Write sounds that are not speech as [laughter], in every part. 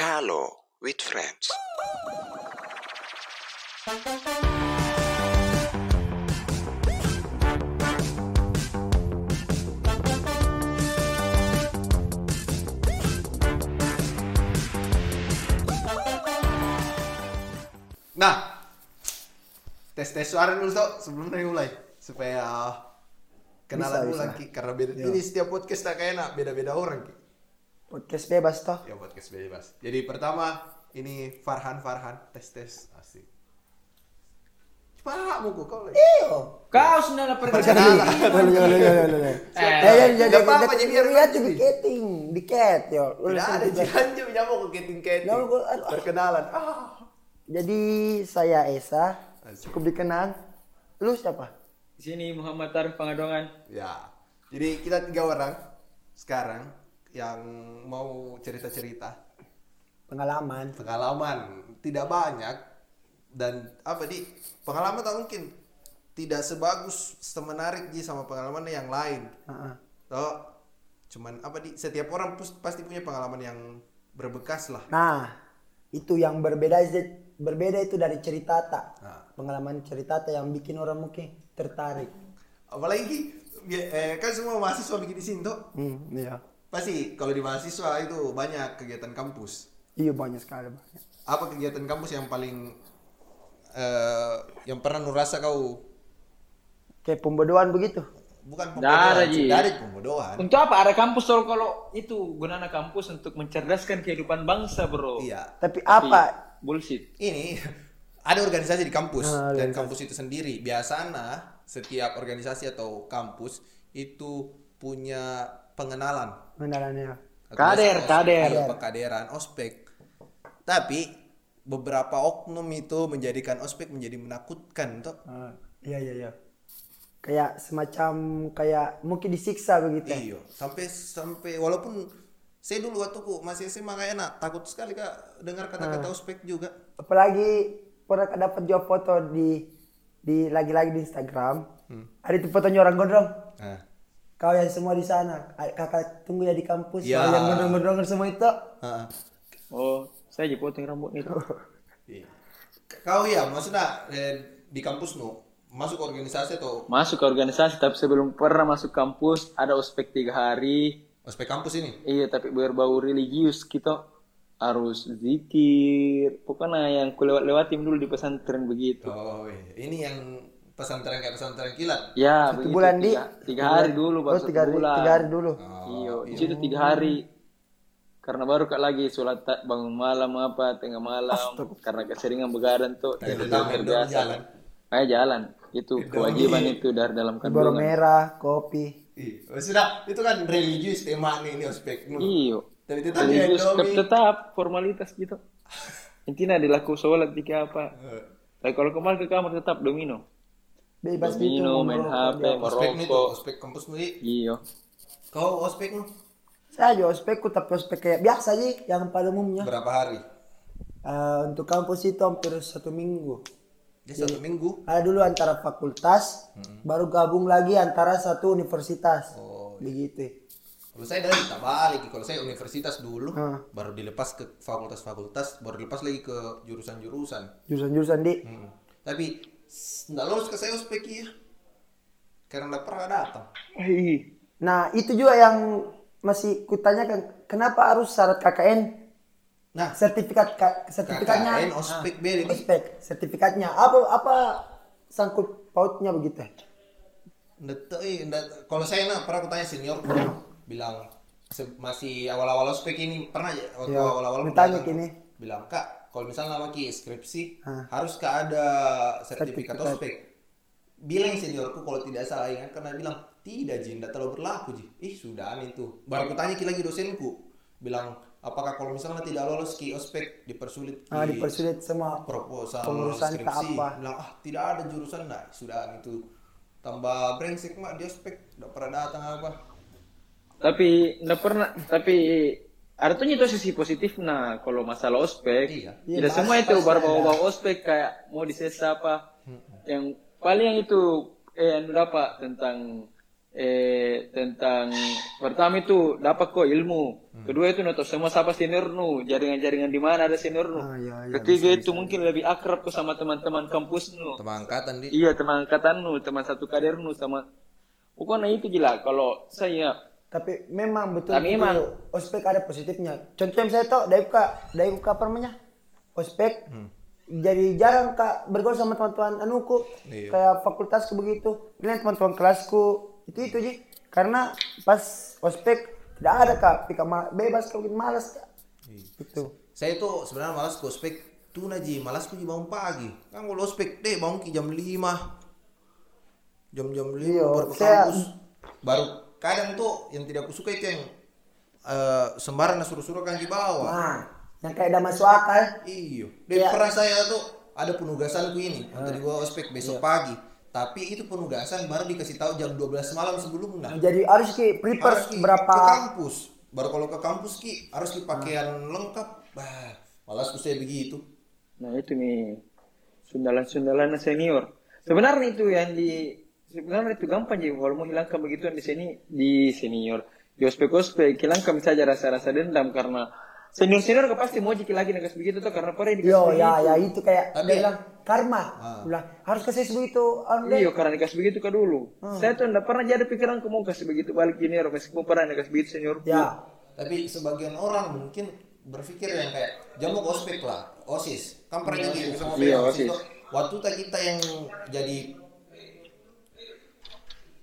Kalo with friends. Nah, tes tes suara dulu tuh sebelum dari mulai supaya kenalan Bisa, dulu bisa. lagi karena beda Iya. ini setiap podcast tak kayak enak beda beda orang ki. Podcast bebas toh. Ya podcast bebas. Jadi pertama ini Farhan Farhan tes tes asik. Pak muku kau lagi. Iyo. Kau sudah pernah Perkenalan. Dulu, dulu, dulu, dulu. Eh, Eh, jadi nggak apa-apa, jadi lihat lucu, di Bi. keting, di cat yo. Lu Tidak ada jangan jangan mau keting keting. Perkenalan. Ah. Jadi saya Esa, cukup dikenal. Lu siapa? Di sini Muhammad Tarif Pangadongan. Ya. Jadi kita tiga orang sekarang yang mau cerita-cerita Pengalaman. pengalaman tidak banyak dan apa di pengalaman tak mungkin tidak sebagus semenarik ji sama pengalaman yang lain Heeh. toh cuman apa di setiap orang pasti punya pengalaman yang berbekas lah Nah, itu yang berbeda berbeda itu dari cerita tak. Nah. Pengalaman cerita tak yang bikin orang mungkin tertarik. apalagi bi- eh, kan semua mahasiswa bikin di sini toh Hmm, iya. Pasti kalau di mahasiswa itu banyak kegiatan kampus Iya banyak sekali banyak. apa kegiatan kampus yang paling eh, yang pernah nu rasa kau Kayak pembodohan begitu. bukan pembodohan dari pembodohan Untuk apa ada kampus soal kalau itu gunanya kampus untuk mencerdaskan kehidupan bangsa, Bro. iya Tapi apa? Bullshit. ini [laughs] ada organisasi di kampus Ah, dan kampus itu sendiri biasanya setiap organisasi atau kampus itu punya pengenalan Mendalannya. Kader, kader. ospek, pekaderan ospek tapi beberapa oknum itu menjadikan ospek menjadi menakutkan toh Ah, iya iya iya. Kayak semacam kayak mungkin disiksa begitu. ya. iya sampai sampai walaupun saya dulu waktu ku masih SMA kayak enak takut sekali kak dengar kata-kata Ah. ospek juga Apalagi pernah dapat juga foto di di lagi-lagi di Instagram. Hmm. Ada itu fotonya orang gondrong. nah, Kau yang semua di sana, kakak tunggu ya di kampus. Ya. Yang gondrong-gondrong semua itu. ah. Oh, saya aja potong rambut itu. Iya. Kau ya, maksudnya eh, di kampus nu masuk organisasi atau Masuk ke organisasi tapi sebelum pernah masuk kampus ada ospek tiga hari. ospek kampus ini? Iya, tapi berbau religius kita harus zikir. Pokoknya yang kulewat-lewatin dulu di pesantren begitu. Oh, iya. ini yang pesantren kayak pesantren kilat. Ya, Satu begitu. bulan di. tiga, tiga hari dulu Oh, baru satu tiga hari, bulan. tiga hari dulu. Iya, di situ tiga hari. Karena baru kak lagi sholat bangun malam apa tengah malam karena keseringan begadang tuh Tapi jadi pertama luar yang biasa. jalan. Kayak jalan itu kewajiban itu dari dalam kandungan. merah, kopi. Iya. Oh, sudah, itu kan religius tema nih ini ospek. Iyo. Tapi tetap Religius tetap formalitas gitu. [laughs] Intinya dilaku sholat jika apa. Eh, Tapi kalau kemarin ke kamar tetap domino. Bebas gitu. Domino, main. HP, Ospek nih tuh, merokok. ospek kampus. Di. Iyo. Kau ospek nu Saya juga ospekku tapi ospek kayak biasa aja yang pada umumnya. berapa hari? Eh, untuk kampus itu hampir satu minggu. Dia satu minggu. Ada dulu antara fakultas, baru gabung lagi antara satu universitas. Oh, Begitu. Kalau saya dari tak balik, kalau saya universitas dulu, Ah. baru dilepas ke fakultas-fakultas, baru dilepas lagi ke jurusan-jurusan. Jurusan-jurusan di. Hmm. Tapi nggak lolos ke saya ospek ya, karena nggak pernah datang. Nah, itu juga yang masih kutanyakan kenapa harus syarat KKN Nah, sertifikat sertifikatnya. KKN ospek beda nih. ospek sertifikatnya. Apa apa sangkut pautnya begitu? Tahu, eh, nggak- kalau saya nah, pernah aku tanya senior bilang masih awal-awal ospek ini. Pernah ya waktu Ya, awal-awal ditanya kini. bilang kak kalau misalnya nama ki skripsi harus kak ada sertifikat ospek. Bilang seniorku kalau tidak salah ingat karena bilang tidak ji tidak terlalu berlaku ji. Ih sudah aneh itu baru aku tanya lagi dosenku. Bilang apakah kalau misalnya tidak lolos ki ospek dipersulit? Ki ah dipersulit semua proposal Pengurusan skripsi. apa? bilang ah tidak ada jurusan. Nah sudah itu tambah brengsek mak di ospek. Tidak pernah datang apa? Tapi nggak pernah. Tapi ada tuh itu sisi positif nah kalau masalah ospek. Iya. Iya, Tidak semua itu pasti baru ada. bawa-bawa ospek kayak mau disesa apa. Yang paling yang itu eh anu dapat tentang eh tentang pertama itu dapat kok ilmu. Kedua itu noto semua siapa senior nu jaringan-jaringan di mana ada senior nu Ah, iya, iya, ketiga itu mungkin lebih akrab kok sama teman-teman kampus nu. Teman angkatan di iya teman angkatan nu teman satu kader nu sama. Pokoknya itu gila. Kalau saya Tapi memang betul Tapi itu memang- ospek ada positifnya. Contoh yang saya tahu dari kak dari kak apa namanya ospek. Jadi jarang kak bergaul sama teman-teman anuku Iya. kayak fakultasku begitu. Ini teman-teman kelasku itu itu ji. Karena pas ospek tidak ada kak, pika ma- bebas kalau gitu malas kak. Itu. saya tuh sebenarnya malas ke ospek tuh naji malas ku bangun pagi kan kalau ospek deh bangun ki jam 5 jam-jam 5 Iya, baru ke kampus baru kadang tuh yang tidak aku suka itu yang eh, sembarang suruh-suruh kan di bawah Nah, yang kayak udah masuk akal. Iyo. Dan Iya. pernah saya tuh ada penugasanku ini Ah. untuk dibawa ospek besok Iya. pagi. Tapi itu penugasan baru dikasih tahu jam 12 malam sebelumnya. Jadi harus ki prepare Harus ki berapa ke kampus. Baru kalau ke kampus ki harus ki pakaian lengkap. Bah, malas saya begitu. Nah itu nih sundalan-sundalan senior. Sebenarnya itu yang di sebenarnya itu gampang sih kalau mau hilangkan begituan di sini di senior. Di ospek ospek hilangkan saja rasa-rasa dendam karena senior senior pasti mau jadi lagi negas begitu tuh karena pernah dikasih Yo begitu. ya ya itu kayak Tapi- dia bilang karma. Ah. Bilang harus kasih begitu. Iya karena dikasih begitu ke dulu. Hmm. Saya tuh enggak pernah jadi pikiran mau kasih begitu balik junior meskipun pernah negas begitu senior. Ya. Tapi sebagian orang mungkin berpikir yang kayak jamu ospek lah, OSIS. Kan pernah jadi sama Iya, OSIS. OSIS. Waktu tak kita yang jadi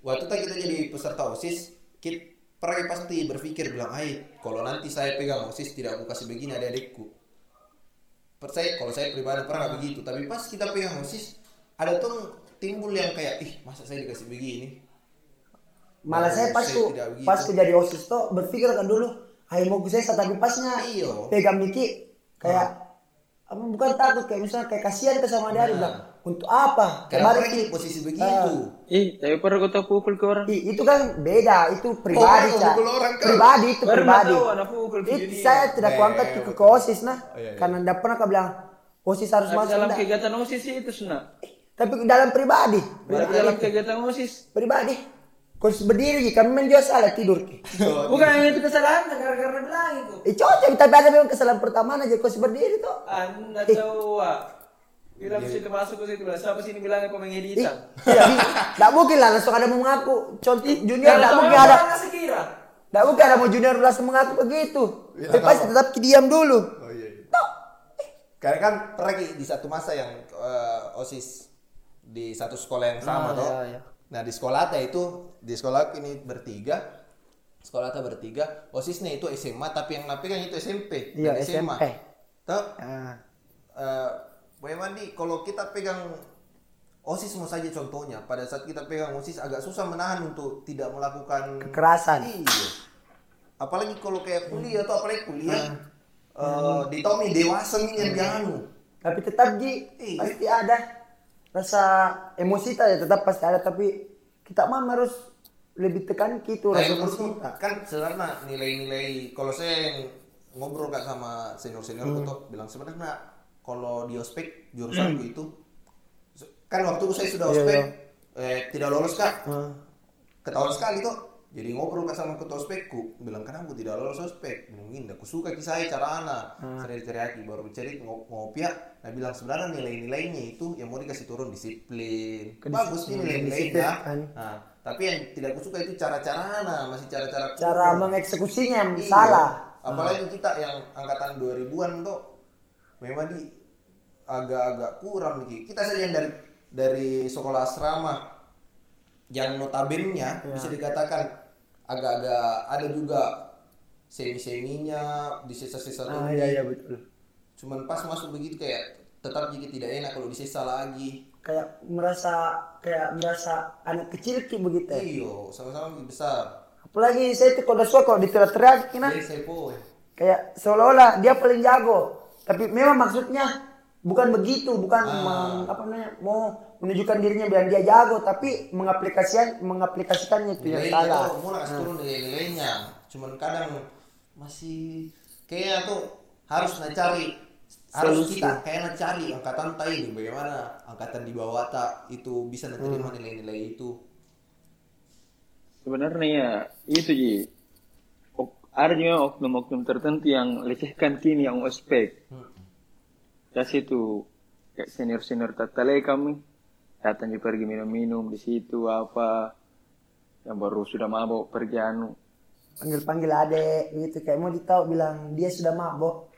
waktu tak kita jadi peserta OSIS, kita pernah pasti berpikir bilang, "Ai, kalau nanti saya pegang OSIS tidak aku kasih begini adik-adikku." Per- Saya kalau saya pribadi pernah nggak begitu, tapi pas kita pegang OSIS ada tuh timbul yang kayak, "Ih, masa saya dikasih begini?" Malah saya pas Saya tuh pas tuh jadi osis tuh berpikir kan dulu, ayo mau gue saya tapi pasnya Iyo. pegang Niki kayak bukan takut kayak misalnya kayak kasihan ke sama dia dia bilang untuk apa? Kenapa Kemarin Ki, posisi begitu? Ih, tapi pernah kau pukul ke orang? Ih, itu kan beda, itu pribadi, Oh, pukul orang. Pribadi itu Baru pribadi. pukul Itu saya tidak Eh, kuangkat ke, ke. OSIS nah. Oh, iya, iya. Karena tidak pernah kau bilang OSIS harus Tapi masuk dalam enggak. kegiatan OSIS itu sunnah. Tapi dalam pribadi. Berarti dalam kegiatan OSIS. Pribadi. Kau harus berdiri, Ki. kami main juga salah tidur. Ki. [laughs] Bukan yang itu kesalahan karena bilang itu. Eh cocok, tapi ada memang kesalahan pertama aja kau harus berdiri tuh. Anda tahu, Wak. Bilang situ masuk ke situ bilang siapa sini bilangnya pemain Ih, editan. Iya, tidak mungkin lah langsung ada mau mengaku. Contoh junior Kalau tidak mungkin ada. Tidak mungkin ada mau junior langsung mengaku begitu. Iya, Tapi pasti tetap diam dulu. Oh iya. iya. Karena kan pernah di satu masa yang eh, osis di satu sekolah yang sama Ah, toh. iya, iya. Nah di sekolah itu di sekolah aku ini bertiga, sekolah Ata bertiga, osisnya itu SMA tapi yang napegang itu SMP Iya, SMA. Toh, eh Boy Mandi, kalau kita pegang OSIS mau saja contohnya, pada saat kita pegang OSIS agak susah menahan untuk tidak melakukan Kekerasan. Iya. Apalagi kalau kayak kuliah atau apalagi kuliah, Ah. eh di Tommy dewasa nih yang dianu. Tapi tetap Ji, Iya. pasti ada rasa emosi tadi tetap pasti ada tapi kita mah harus lebih tekan gitu Nah, rasa kita. kan sebenarnya nilai-nilai kalau saya yang ngobrol kak sama senior-senior Hmm. tuh bilang sebenarnya kalau di ospek jurusanku itu kan waktu saya sudah Hmm. Iya, ospek iya. eh, tidak lolos kak Ah. ketahuan sekali tuh jadi ngobrol kak sama ketua ospekku bilang kenapa tidak lolos ospek gini aku suka kisah cara anak Ah. saya teriaki baru bicara ngop ngopi ya nah bilang sebenarnya nilai-nilainya itu yang mau dikasih turun disiplin bagus nih nilai-nilainya disiplin, kan. nah tapi yang tidak aku suka itu cara-cara anak masih cara-cara Cara mengeksekusinya yang Iya. salah. apalagi kita yang angkatan 2000-an tuh memang di agak-agak kurang nih kita saja yang dari dari sekolah asrama yang notabene-nya Iya. bisa dikatakan agak-agak ada juga semi-seminya di sisa-sisa Ah iya iya betul. Cuman pas masuk begitu kayak tetap jadi tidak enak kalau disisa lagi Kayak merasa kayak merasa anak kecil ki begitu. iyo sama-sama besar Apalagi saya tuh kalau suka kalau diteriak-teriak nah jadi saya poe kayak seolah-olah dia paling jago. Tapi memang maksudnya bukan begitu, bukan Ah. meng- apa namanya mau menunjukkan dirinya biar dia jago, tapi mengaplikasikan mengaplikasikannya itu yang nilainya salah. mau kasih turun nilai-nilainya cuman kadang masih kayak tuh harus cari harus Solusi. kita kayak cari angkatan ta ini bagaimana angkatan di bawah tak itu bisa Hmm. menerima nilai-nilai itu. Sebenarnya ya itu ji Ok- ada juga oknum-oknum tertentu yang lecehkan kini yang ospek. Ya situ kayak senior senior tatale kami datang juga pergi minum-minum di situ apa. Yang baru sudah mabok pergi anu. Panggil-panggil adek gitu. Kayak mau ditahu bilang dia sudah mabok.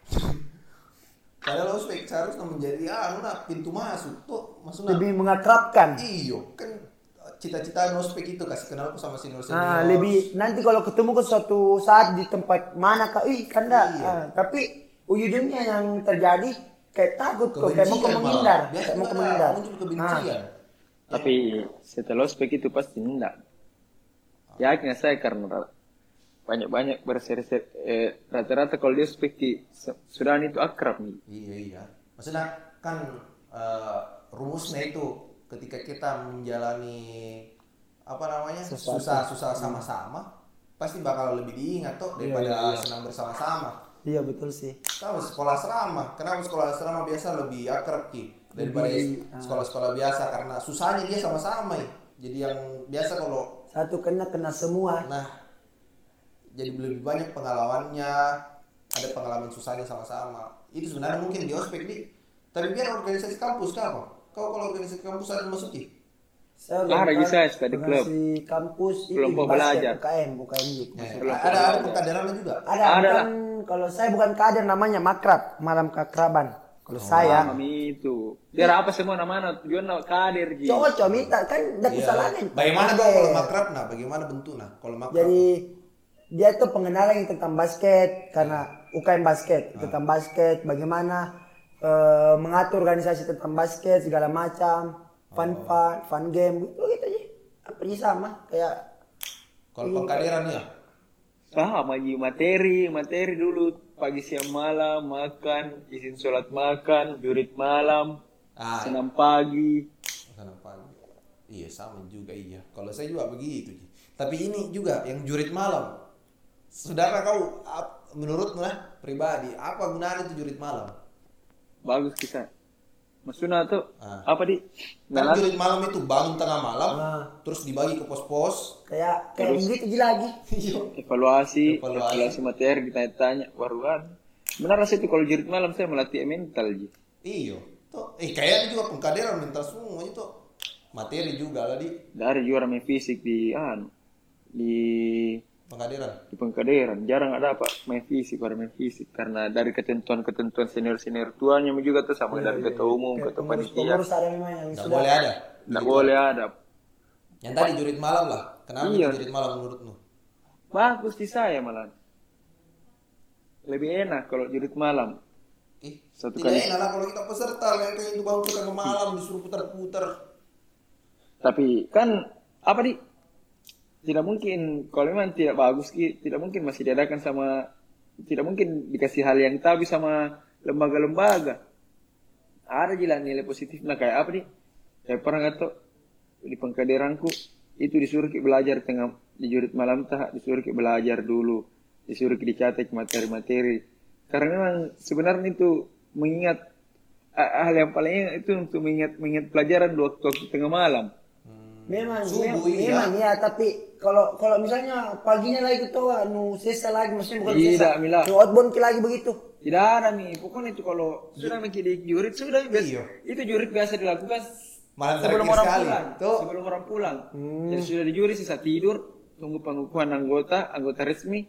Padahal ospek seharusnya menjadi anu nah pintu masuk tuh maksudnya Lebih mengakrabkan. iyo kan cita-cita ospek itu kasih kenal sama senior senior Nah, lebih nanti kalau ketemu ke suatu saat di tempat mana kak, ih kanda. Iya. Ah, tapi ujungnya yang terjadi kayak takut kok, kayak mau menghindar, kayak mau ke menghindar. muncul Ah, kebencian tapi setelah ospek itu pasti enggak yakin saya karena banyak-banyak berseri eh, rata-rata kalau dia ospek di sudah itu akrab nih Iya iya. Maksudnya kan eh, rumusnya itu ketika kita menjalani apa namanya susah-susah sama-sama pasti bakal lebih diingat tuh daripada senang bersama-sama. Iya betul sih. Tahu sekolah asrama, kenapa sekolah asrama biasa lebih akrab ki daripada sekolah-sekolah biasa karena susahnya dia sama-sama ya. Jadi yang biasa kalau Satu kena kena semua. nah jadi lebih banyak pengalamannya ada pengalaman susahnya sama-sama. Itu sebenarnya mungkin di ospek di tapi biar organisasi kampus apa kau kalau organisasi kampus ada masuki Saya Ah, lagi saya study di kampus itu Kelompok di basket, belajar. UKM, UKM gitu. Ya, Belum ada ada pengkaderannya juga? Ada, Ada bukan, kalau saya bukan kader namanya makrab, malam keakraban. Kalau saya, kami itu. Biar apa semua nama tujuan nama kader ji. Cocok minta kan udah Iya. kesalahan. bagaimana kalau makrab nah? Bagaimana bentuknya kalau makrab Jadi dia tuh pengenalan yang tentang basket karena UKM basket tentang basket bagaimana eh, mengatur organisasi tentang basket segala macam. Fun fun fun game gitu gitu aja. Apa sih sama kayak kalau pengkaderan ya? Sama ji. Materi materi dulu. Pagi siang malam makan izin sholat makan jurit malam ah. senam pagi. Sana pagi. Iya sama juga iya. Kalau saya juga begitu tapi ini juga yang jurit malam saudara kau ap- menurutmu lah pribadi apa gunanya itu jurit malam? Bagus kita maksudnya tuh Ah. apa di kan Nah, jurit malam itu bangun tengah malam Ah. terus dibagi ke pos-pos. Kayak kayak aja lagi [laughs] Iya. evaluasi Evaluasi. evaluasi, materi ditanya-tanya baru kan benar sih itu kalau jurit malam saya melatih mental ji. Iyo. Tuh, eh kayaknya juga pengkaderan mental semua itu materi juga lah di dari juara main fisik di anu di pengkaderan. di pengkaderan jarang ada apa main fisik pada main fisik karena dari ketentuan-ketentuan senior-senior tuanya juga tuh sama dari ketua umum kayak ketua panitia pengurus ada memang yang Nggak sudah boleh ada. nggak boleh ada Yang tadi jurit malam lah. Kenapa Iya. jurit malam menurutmu? bagus di saya malah lebih enak kalau jurit malam Ih, Satu tidak kali. enak lah kalau kita peserta yang kayak itu bangun kita ke malam disuruh putar-putar. tapi kan apa di tidak mungkin. Kalau memang tidak bagus Ki, tidak mungkin masih diadakan sama tidak mungkin dikasih hal yang tabi sama lembaga-lembaga. Ada jalan nilai positif. Nah kayak apa nih? Saya pernah tahu. Di pengkaderanku itu disuruh ki belajar tengah di jurit malam tah disuruh ki belajar dulu. Disuruh ki dicatat materi-materi. Karena memang sebenarnya itu mengingat hal yang paling itu untuk mengingat mengingat pelajaran waktu, waktu tengah malam memang Subuh, memang, iya. memang ya tapi kalau kalau misalnya paginya lagi tuh nu sesa lagi maksudnya bukan Tidak, sesa Mila. nu outbound ki lagi begitu Tidak ada nih, pokoknya itu kalau sudah mikir di jurit sudah biasa. Iya. Itu jurit biasa dilakukan Malam sebelum terakhir orang sekali. pulang. Tuh. Sebelum orang pulang. Jadi sudah di jurit sisa tidur, tunggu pengukuhan anggota, anggota resmi.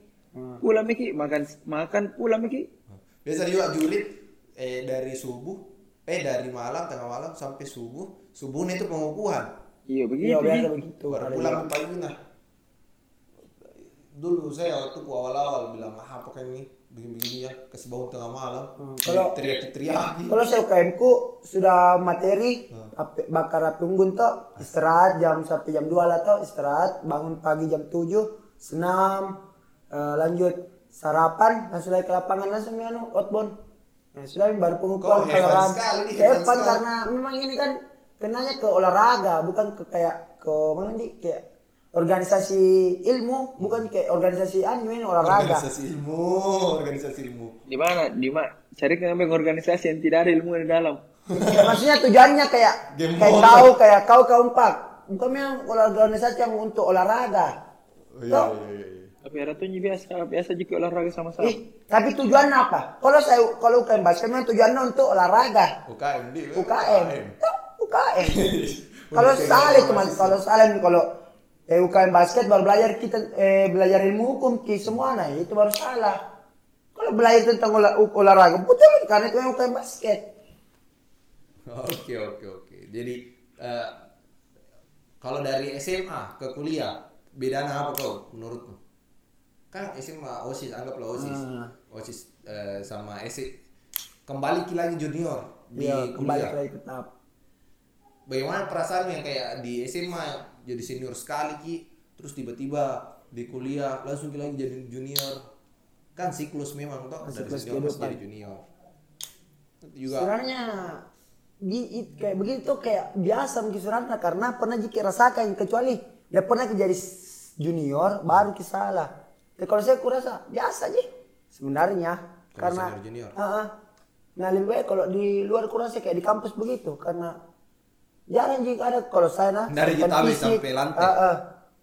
Pulang Miki, makan makan pulang Miki. Biasa juga jurit eh dari subuh eh dari malam tengah malam sampai subuh. Subuhnya itu pengukuhan. Iya begitu. iya biasa begitu. Baru pulang ke pagi nah dulu saya waktu ku awal-awal bilang ah apa kayak ini? Begini-begini ya kasih bangun tengah malam. Kalau- teriak-teriak kalau saya UKM ku sudah materi api- bakar api unggun toh istirahat jam sampai jam 2 lah toh istirahat bangun pagi jam 7 senam eh, lanjut sarapan langsung lagi ke lapangan langsung ya anu outbound. Nah, sudah baru pengukuhan Kok hebat olahraga sekali hebat karena memang ini kan kenanya ke olahraga bukan ke kayak ke mana nih kayak organisasi ilmu bukan kayak organisasi anu ini olahraga organisasi ilmu organisasi ilmu Di mana? Di mana? Cari kembang organisasi yang tidak ada ilmu di dalam. Ya, [laughs] maksudnya tujuannya kayak Game kayak mode. kau kayak kau kau empat bukan memang organisasi yang untuk olahraga Oh, iya, iya, iya, iya. Tapi ada tuh biasa biasa jika olahraga sama-sama. Ih, tapi tujuannya apa? Kalau saya kalau UKM basket memang tujuannya untuk olahraga. UKM di UKM. Tuh, UKM. [laughs] kalau salah teman, kalau salah nih, kalau eh, UKM basket baru belajar kita eh, belajar ilmu hukum ki semua nah itu baru salah. Kalau belajar tentang olah, olahraga betul karena itu UKM basket. Oke oke oke. Jadi eh, kalau dari SMA ke kuliah bedanya apa kau menurutmu? Kan SMA OSIS anggaplah OSIS. Hmm. OSIS eh, sama ESI kembali lagi junior di Iya, kembali kuliah. lagi tetap. Bagaimana perasaan yang kayak di SMA jadi senior sekali ki terus tiba-tiba di kuliah langsung lagi jadi junior. Kan siklus memang toh dari Siklus senior masih kehidupan. jadi junior. Juga Sebenarnya di, it- kayak begitu kayak biasa mungkin sebenarnya karena pernah jika rasakan kecuali dia pernah jadi junior baru ke salah. Tapi kalau saya kurasa biasa aja sebenarnya Kalau karena senior junior. Ah, ah. nah lebih baik kalau di luar kurasa kayak di kampus begitu karena jarang jika ada kalau saya nah Dari fisik. sampai lantai. Ah, ah.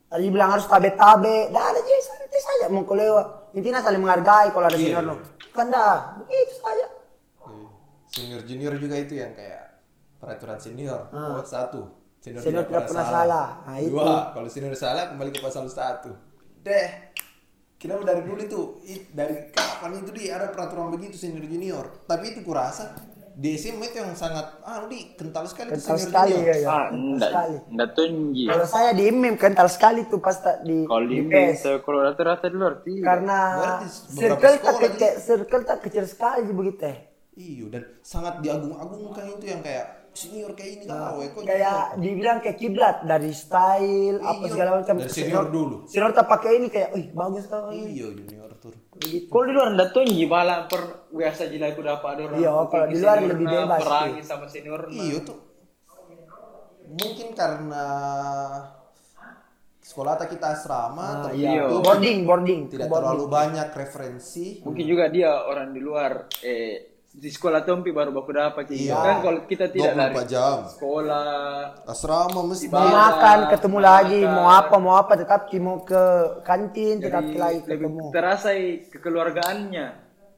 Ada bilang harus tabe-tabe, dah ada aja santai saja mau lewat. Intinya saling menghargai kalau ada Iya. senior no. Kan dah, begitu saja. Iya. Senior junior juga itu yang kayak peraturan senior. Ah. Oh, satu. Senior, Senior tidak pernah salah. Nah, itu. Dua, kalau senior salah kembali ke pasal satu. Deh. Kenapa dari dulu itu dari kapan itu dia ada peraturan begitu senior junior. Tapi itu kurasa di SMA itu yang sangat ah di kental sekali Kental senior sekali ya, ya. Ah, Kental enggak, sekali. enggak tinggi. Kalau saya di IMIM kental sekali tuh pas tak di, Kalau di saya kalau rata-rata di luar tidak. Karena circle tak kecil, circle tak kecil sekali begitu eh. Iya dan sangat diagung-agungkan itu yang kayak senior kayak ini kau ya kok Kayak dibilang kayak kiblat dari style apa Iya, segala macam. dari senior dulu. Senior tak pakai ini kayak, "Wih, bagus kau ini." Iya junior tuh. Kalau di luar enggak tinggi malah per biasa jila aku dapat ada orang. Iya, kalau di luar lebih bebas, Perangi sama senior. na. Iya tuh. Mungkin karena sekolah kita asrama Ah, iya. Boarding, boarding. tidak Boarding. terlalu banyak referensi. Mungkin juga dia orang di luar eh di sekolah Tompi baru baku dapat Iya. Kan kalau kita tidak dari 24 jam. sekolah Asrama mesti Mau Iya. makan, ketemu lagi, makan. mau apa, mau apa, tetap mau ke kantin, tetap lagi lebih ketemu. terasa kekeluargaannya.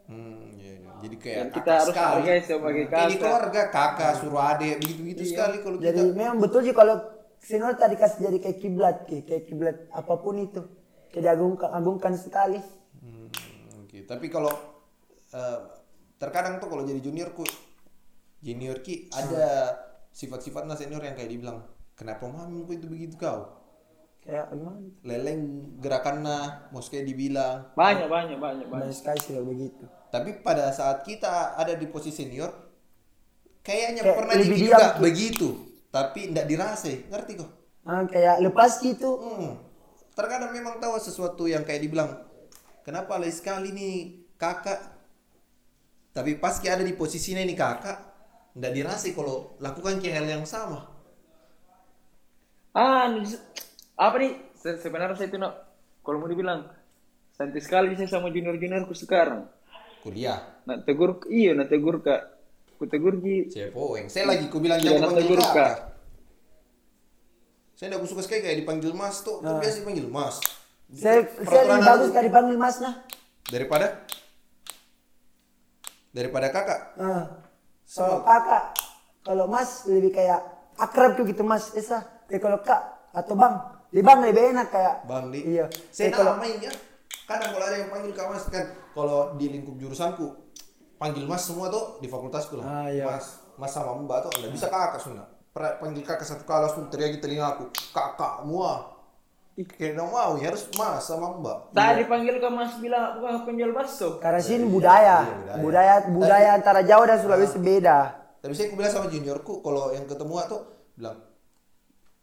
Hmm, iya, iya. Jadi kayak Dan kita kakak harus sekali. hargai sebagai kakak. keluarga kakak suruh adik begitu-begitu sekali kalau Jadi kita. memang betul sih kalau senior tadi kasih jadi kayak kiblat, ki, kayak kiblat apa pun itu. Kayak diagungkan agungkan sekali. Hmm, oke. Tapi kalau eh, terkadang tuh kalau jadi junior ku junior ki ada sifat-sifatnya senior yang kayak dibilang kenapa mami ku itu begitu kau Kayak gimana? leleng gerakannya mau kayak dibilang Banyak banyak banyak banyak. Banyak sekali sih begitu. tapi pada saat kita ada di posisi senior kayaknya Kayak pernah jadi juga tuh. begitu tapi ndak dirasa ngerti kok Ah, kayak lepas gitu. Hmm. Terkadang memang tahu sesuatu yang kayak dibilang, kenapa alay sekali nih kakak. Tapi pas kita ada di posisinya ini kakak, ndak dirasa kalau lakukan kayak hal yang sama. Ah, apa nih? Se- Sebenarnya saya itu nak, kalau mau dibilang, santai sekali saya sama junior-juniorku sekarang. Kuliah, Nak tegur, iya nak tegur kak. Ku tegur ki, cepoeng. Saya lagi ku bilang Iya, jangan panggil kakak. Kak. Saya ndak suka sekali kayak dipanggil mas tuh, kan biasa dipanggil mas. Saya, saya lebih bagus kali dipanggil mas nah. daripada daripada kakak. Ah. Kalau kakak, kalau mas lebih kayak akrab tuh gitu mas. Esa, kayak kalau kak atau bang, di bang lebih enak kayak. Bang di. Iya. Saya kalau namanya. Kadang kalau ada yang panggil kak mas kan, kalau di lingkup jurusanku panggil mas semua tuh di fakultasku lah. Ah, iya. Mas, mas sama mbak tuh nggak bisa kakak sudah. Pernah panggil kakak satu kali langsung teriak di telinga aku, kakak mua. Kayak nggak mau ya harus mas sama mbak. tadi panggil ke mas bilang aku kan penjual bakso. karena sini budaya, Iya, budaya. budaya, budaya antara Jawa dan Sulawesi beda. Tapi saya bilang sama juniorku kalau yang ketemu tuh bilang,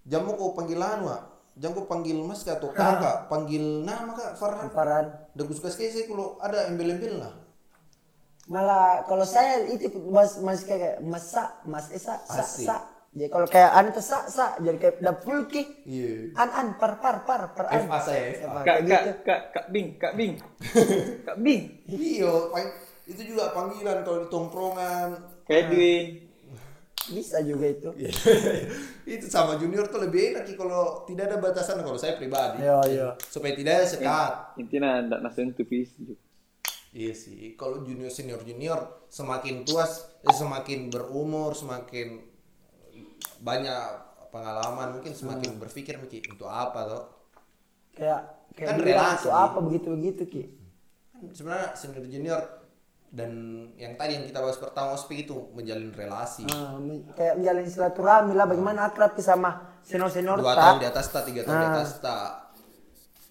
jamu kau panggil anu ah. Jangan kau panggil mas kak atau kakak, panggil nama kak Farhan. Farhan. Dan suka sekali saya kalau ada embel-embel lah. Malah kalau saya itu mas mas kayak mas sa, mas esa, sa, sa. Jadi kalau kayak an itu sa, sa, jadi kayak udah full ki. Iya. An an par par par par an. FA saya. Apa, Kak, kak, gitu. kak, kak Bing, kak Bing. [laughs] kak Bing. Iya, itu juga panggilan kalau di tongkrongan. Edwin. bisa juga itu Iya. itu sama junior tuh lebih enak kalau tidak ada batasan kalau saya pribadi iya iya supaya tidak ada sekat Intinya ndak nasentuh fisik. iya sih kalau junior senior junior semakin tua eh, semakin berumur semakin banyak pengalaman mungkin semakin berpikir Ki, untuk apa toh? Kayak kayak Kan relasi. "Itu apa begitu begitu ki? Kan sebenarnya senior junior dan yang tadi yang kita bahas pertama ospek itu menjalin relasi. Men- kayak menjalin silaturahmi lah bagaimana akrab ki sama senior senior dua tahun di atas tak tiga tahun di Ah. atas tak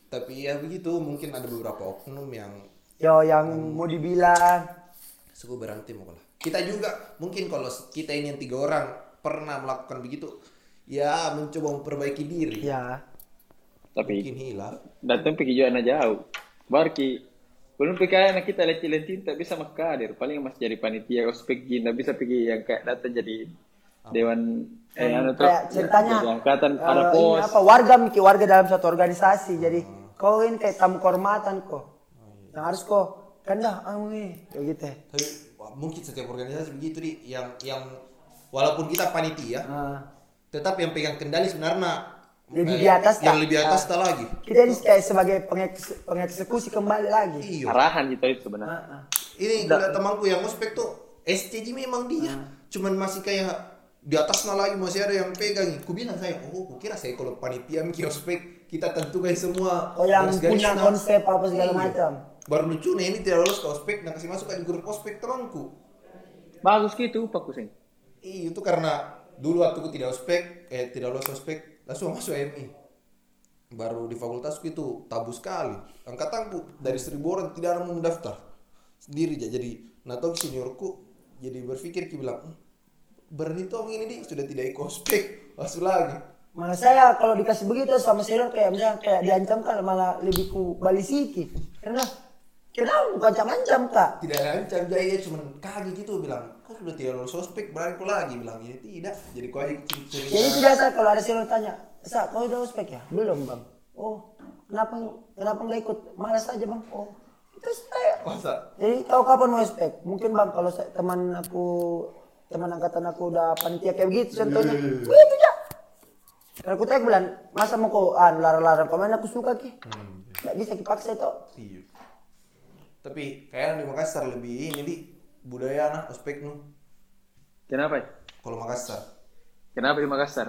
tapi ya begitu mungkin ada beberapa oknum yang yo yang mau dibilang. Suku berhenti mau lah kita juga mungkin kalau kita ini yang tiga orang pernah melakukan begitu ya mencoba memperbaiki diri. Ya. Tapi mungkin hilang datang pergi juga anak jauh. Barki belum pergi anak kita leci-leci tak bisa makadir. Paling masih jadi panitia ospek tak bisa pergi yang kayak datang jadi dewan eh anu tuh ceritanya jadi angkatan ada ini pos. apa warga mikir warga dalam satu organisasi. Jadi kau ini kayak tamu kehormatan kok yang harus kok kan dah anu nih kayak gitu. Tapi mungkin setiap organisasi begitu di yang yang walaupun kita panitia Ah. tetap yang pegang kendali sebenarnya Lebih di atas yang tak? lebih atas tak lagi kita ini kayak sebagai pengeks- pengeksekusi kembali lagi iya Arahan gitu itu sebenarnya. Ah, ah. ini gila temanku yang ospek tuh SCG memang dia cuman masih kayak di atasnya lagi masih ada yang pegang ku bilang saya oh ku kira saya kalau panitia mikir ospek kita tentukan semua oh yang punya konsep apa segala Iya. macam baru lucu nih ini tidak lolos ke ospek dan kasih masuk ke grup ospek temanku Bagus gitu Pak Kusen. Iya itu karena dulu waktu ku tidak ospek eh tidak lolos ospek langsung masuk MI baru di fakultasku itu tabu sekali. Angkatanku dari seribu orang tidak ada yang mendaftar. Sendiri aja jadi tahu seniorku jadi berpikir ki bilang "Hmm, berani toh ini di sudah tidak ikut ospek. Masuk lagi. Malah saya kalau dikasih begitu sama senior kayak misalnya kayak diancam kan malah lebih ku balisiki. Karena kenapa bukan ancam-ancam kak. Tidak ada ancam jaya cuman kaget gitu bilang kok sudah tidak lolos ospek berani kau lagi bilang ini tidak. Jadi kau aja cerita. Jadi itu biasa kalau ada senior tanya sa kau udah ospek ya? Belum bang. Oh kenapa kenapa nggak ikut? Malas aja bang. Oh itu saya. Masa? Jadi tahu kapan mau ospek mungkin bang kalau saya, teman aku teman angkatan aku udah panitia kayak begitu contohnya. Begitu ya Karena aku tanya bilang masa mau kau ah, larang-larang pemain aku suka ki. Nggak bisa dipaksa itu Iya. Tapi kayaknya di Makassar lebih ini di budaya nah ospek nu. Kenapa? Kalau Makassar Kenapa di Makassar?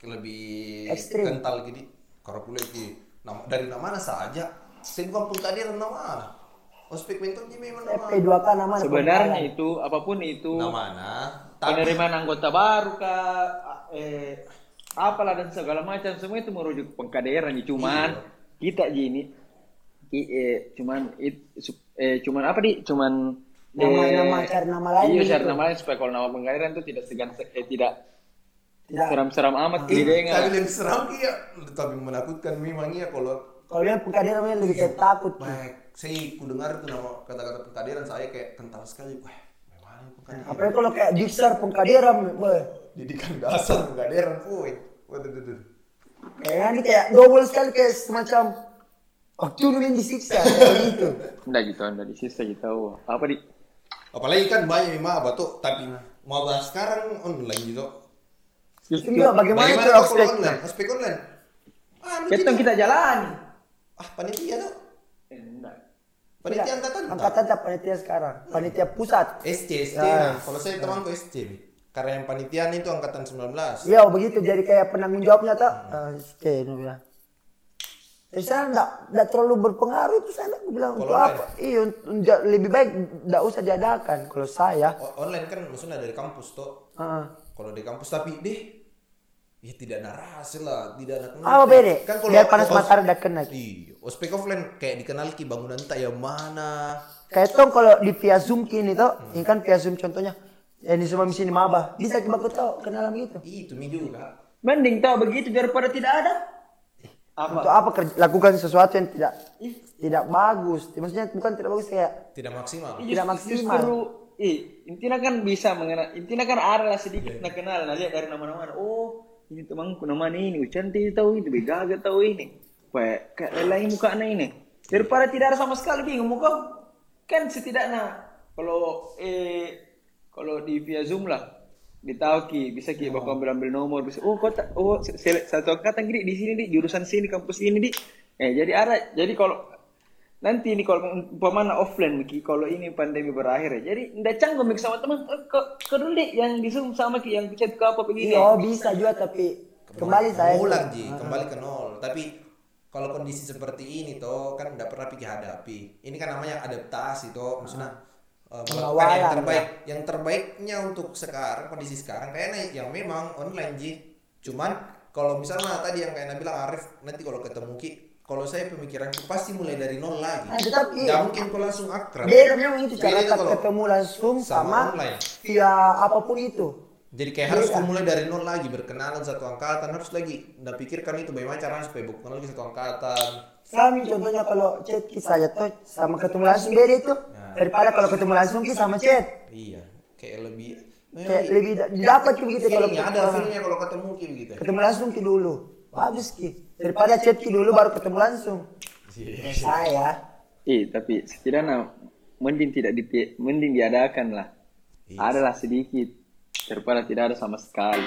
lebih Ekstrim. kental gini. Karena pula nama dari nama saja. Saya bukan pun tadi nama mana. Ospek mentok ini memang nama. P2K nama Sebenarnya itu apa pun itu Nama mana. Tapi penerimaan anggota baru kah eh apalah dan segala macam semua itu merujuk pengkaderan cuman kita gini eh, cuman it, su- eh, cuman apa di cuman Nama-nama, cari nama lain iya gitu. cari nama lain supaya kalau nama pengkaderan itu tidak segan eh, tidak Tidak. seram-seram amat Ih, didengar tapi yang seram iya, tapi menakutkan memang iya kalau kalau dia pengkaderan namanya lebih kayak takut baik saya ku dengar itu nama kata-kata pengkaderan saya kayak kental sekali. Wah, memang pengkaderan. apalagi kalau kayak diksar pengkaderan boy Didikan dasar pengkaderan, woi. Waduh, waduh, waduh. kayak ini kayak double sekali kayak semacam oh tuh yang disiksa [laughs] kayak gitu enggak gitu enggak di sisa gitu tahu apa di Apalagi kan banyak maba tuh, tapi mau bahas sekarang online gitu. itu juga bagaimana itu ospek online? Ospek online. Ah, lu kita kita jalani Ah, panitia tuh. Eh, enggak Panitia angkatan. tak? angkatan tak panitia sekarang panitia pusat SC, SC. Ya. Nah, kalau saya temanku SC. Karena yang panitiaan itu angkatan 19. Iya begitu jadi kayak penanggung jawabnya tak Ah, oke ini Tapi saya enggak, enggak terlalu berpengaruh itu saya enggak bilang Kalau untuk online? apa? Iya, untuk- untuk- lebih baik enggak usah diadakan kalau saya. Online kan maksudnya dari kampus tuh. Heeh. Kalau di kampus tapi deh ya tidak narasi lah, tidak ada Apa beda? Kan kalau Biar panas matahari udah kena. Iya, ospek offline kayak dikenal ki bangunan tak yang mana. Kayak tong kalau di via Zoom kini tuh, ini kan via Zoom contohnya. Ya, ini semua misi maba. Bisa kita tahu kenalan gitu. Itu mi juga. mending tahu begitu daripada tidak ada apa? Untuk apa kerja, lakukan sesuatu yang tidak tidak bagus. Maksudnya bukan tidak bagus kayak Tidak maksimal. Tidak maksimal. Justru, ih, intinya kan bisa mengenal, intinya kan ada lah sedikit nak kenal, nah lihat dari nama-nama, oh ini temanku nama ini, cantik tahu itu, begaga tahu ini, kayak kayak lain muka ini, daripada tidak ada sama sekali bingung muka, kan setidaknya kalau eh kalau di via zoom lah, ditahu ki bisa ki bakal ambil ambil nomor bisa oh kota oh satu angkatan gini di sini di jurusan sini kampus ini di eh jadi ada jadi kalau nanti ini kalau umpamanya offline ki kalau ini pandemi berakhir ya jadi ndak canggung mik sama teman eh, ke ke dulu deh yang di Zoom sama ki yang chat ke apa begini Iya bisa juga tapi kembali saya. Ulang Ji, kembali ke nol. Tapi kalau kondisi seperti ini toh kan tidak pernah pikir hadapi. Ini kan namanya adaptasi toh, maksudnya eh, melakukan yang Pengawalan, terbaik. Yang terbaiknya untuk sekarang kondisi sekarang kayaknya yang memang online Ji. Cuman kalau misalnya tadi yang kayak bilang Arif nanti kalau ketemu Ki, kalau saya pemikiranku pasti mulai dari nol lagi. Nah, mungkin kau langsung akrab. Beda memang itu cara ketemu langsung sama sama, online. via apa pun itu. Jadi kayak harus kau mulai dari nol lagi berkenalan satu angkatan harus lagi. Nggak pikirkan itu bagaimana caranya supaya berkenalan lagi satu angkatan. Sama contohnya kalau chat saja tuh sama ketemu langsung beda itu. Daripada kalau ketemu langsung ki sama chat. Iya, kayak lebih Kayak lebih da- dapat ki begitu kalau ada feelingnya kalau ketemu ki begitu. ketemu langsung ki dulu. Bagus ki. Daripada chat ki dulu baru ketemu langsung. Ya, saya. eh tapi setidaknya mending tidak di mending diadakan lah adalah sedikit daripada tidak ada sama sekali